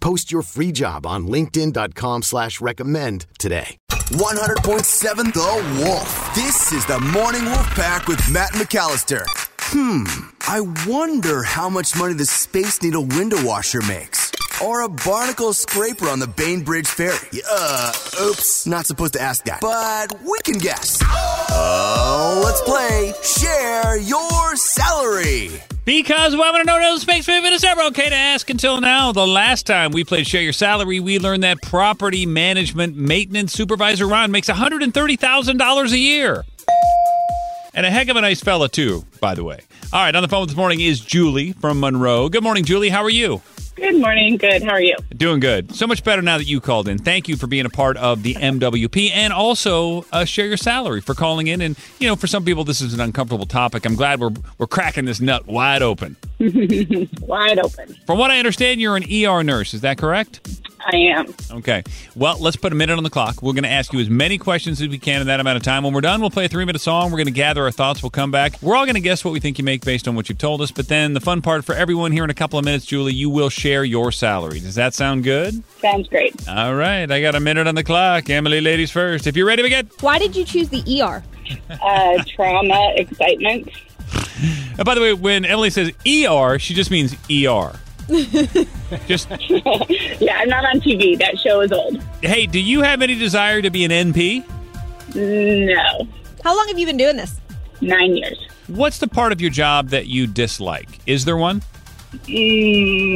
Post your free job on linkedin.com slash recommend today. 100.7 The Wolf. This is the Morning Wolf Pack with Matt McAllister. Hmm, I wonder how much money the Space Needle window washer makes. Or a barnacle scraper on the Bainbridge Ferry. Uh, oops, not supposed to ask that. But we can guess. Oh, let's play Share Your Salary. Because we want to know those makes me it's never okay to ask until now. The last time we played Share Your Salary, we learned that property management maintenance supervisor Ron makes $130,000 a year. And a heck of a nice fella, too, by the way. All right, on the phone this morning is Julie from Monroe. Good morning, Julie. How are you? Good morning. Good. How are you? Doing good. So much better now that you called in. Thank you for being a part of the MWP and also uh, share your salary for calling in. And, you know, for some people, this is an uncomfortable topic. I'm glad we're, we're cracking this nut wide open. Wide open. From what I understand, you're an ER nurse. Is that correct? I am. Okay. Well, let's put a minute on the clock. We're going to ask you as many questions as we can in that amount of time. When we're done, we'll play a three minute song. We're going to gather our thoughts. We'll come back. We're all going to guess what we think you make based on what you've told us. But then the fun part for everyone here in a couple of minutes, Julie, you will share your salary. Does that sound good? Sounds great. All right. I got a minute on the clock. Emily, ladies first. If you're ready, we get. Why did you choose the ER? Uh, trauma, excitement. And by the way, when Emily says ER, she just means ER. Just Yeah, I'm not on TV. That show is old. hey, do you have any desire to be an NP? No. How long have you been doing this? Nine years. What's the part of your job that you dislike? Is there one?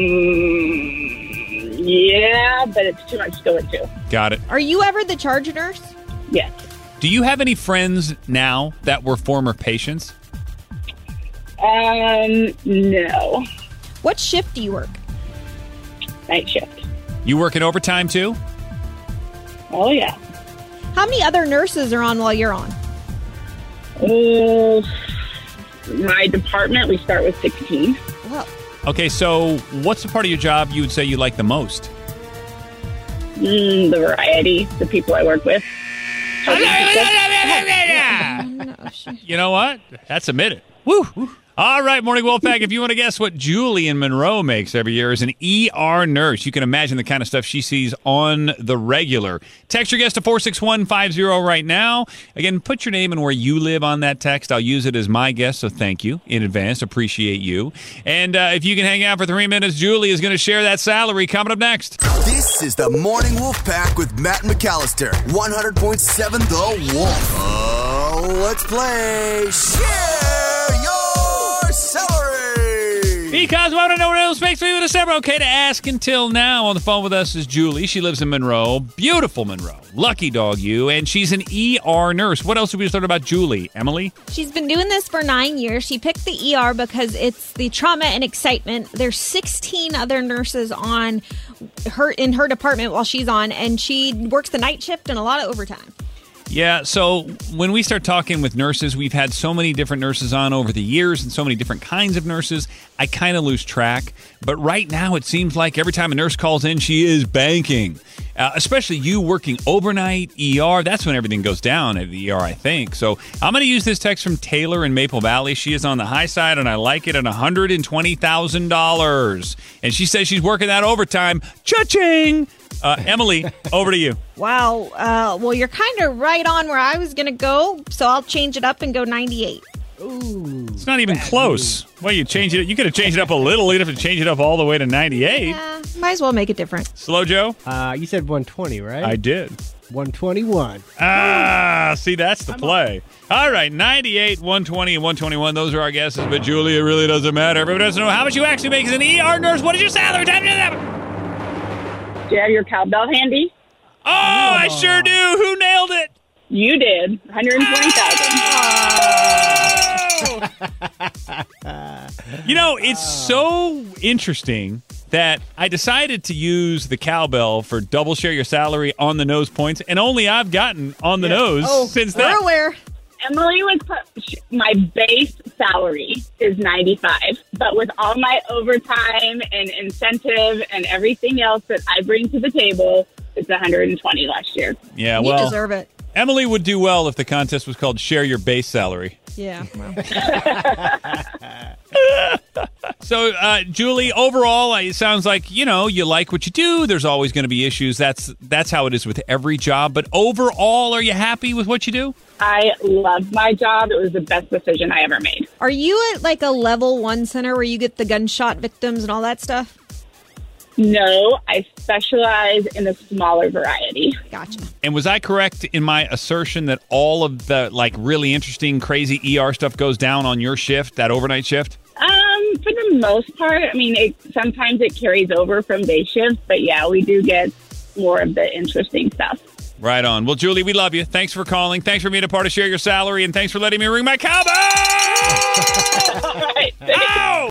Mm, yeah, but it's too much to go into. Got it. Are you ever the charge nurse? Yes. Do you have any friends now that were former patients? Um, no. What shift do you work? Night shift. You work in overtime too? Oh, yeah. How many other nurses are on while you're on? Oh, my department, we start with 16. Well, Okay, so what's the part of your job you would say you like the most? Mm, the variety, the people I work with. Helping people. no, she- You know what? That's a minute. Woo! All right, Morning Wolfpack. If you want to guess what Julie in Monroe makes every year as an ER nurse, you can imagine the kind of stuff she sees on the regular. Text your guess to 46150 right now. Again, put your name and where you live on that text. I'll use it as my guess, so thank you in advance. Appreciate you. And uh, if you can hang out for three minutes, Julie is going to share that salary coming up next. This is the Morning Wolf Pack with Matt McAllister. 100.7 The Wolf. Oh, let's play We want to know what else makes me with a never okay to ask until now. On the phone with us is Julie. She lives in Monroe. Beautiful Monroe. Lucky dog, you. And she's an ER nurse. What else did we just learn about Julie? Emily? She's been doing this for nine years. She picked the ER because it's the trauma and excitement. There's 16 other nurses on her in her department while she's on, and she works the night shift and a lot of overtime. Yeah, so when we start talking with nurses, we've had so many different nurses on over the years and so many different kinds of nurses, I kind of lose track. But right now, it seems like every time a nurse calls in, she is banking. Uh, especially you working overnight, ER, that's when everything goes down at the ER, I think. So I'm going to use this text from Taylor in Maple Valley. She is on the high side, and I like it at $120,000. And she says she's working that overtime. Cha-ching! Uh, Emily, over to you. Wow. Uh, well, you're kind of right on where I was going to go, so I'll change it up and go 98. Ooh, It's not even close. Well, you change it. You could have changed it up a little. You'd have to change it up all the way to 98. Yeah, might as well make it different. Slow Joe? Uh, you said 120, right? I did. 121. Ah, see, that's the play. All right, 98, 120, and 121. Those are our guesses, but Julie, it really doesn't matter. Everybody doesn't know how much you actually make as an ER nurse. What is your salary? Time to that. Do you have your cowbell handy? Oh, I sure do. Who nailed it? You did. 120,000. You know, it's so interesting that I decided to use the cowbell for double share your salary on the nose points, and only I've gotten on the nose Oh, since we're then. aware. Emily was sh- my base salary is 95, but with all my overtime and incentive and everything else that I bring to the table, it's 120 last year. Yeah, you well, deserve it. Emily would do well if the contest was called Share Your Base Salary. Yeah. So, uh, Julie, overall, it sounds like you know you like what you do. There's always going to be issues. That's that's how it is with every job. But overall, are you happy with what you do? I love my job. It was the best decision I ever made. Are you at like a level one center where you get the gunshot victims and all that stuff? No, I specialize in a smaller variety. Gotcha. And was I correct in my assertion that all of the like really interesting, crazy ER stuff goes down on your shift, that overnight shift? For the most part, I mean, it, sometimes it carries over from day shift, but yeah, we do get more of the interesting stuff. Right on. Well, Julie, we love you. Thanks for calling. Thanks for being a part of Share Your Salary, and thanks for letting me ring my cowbell. All right. Ow!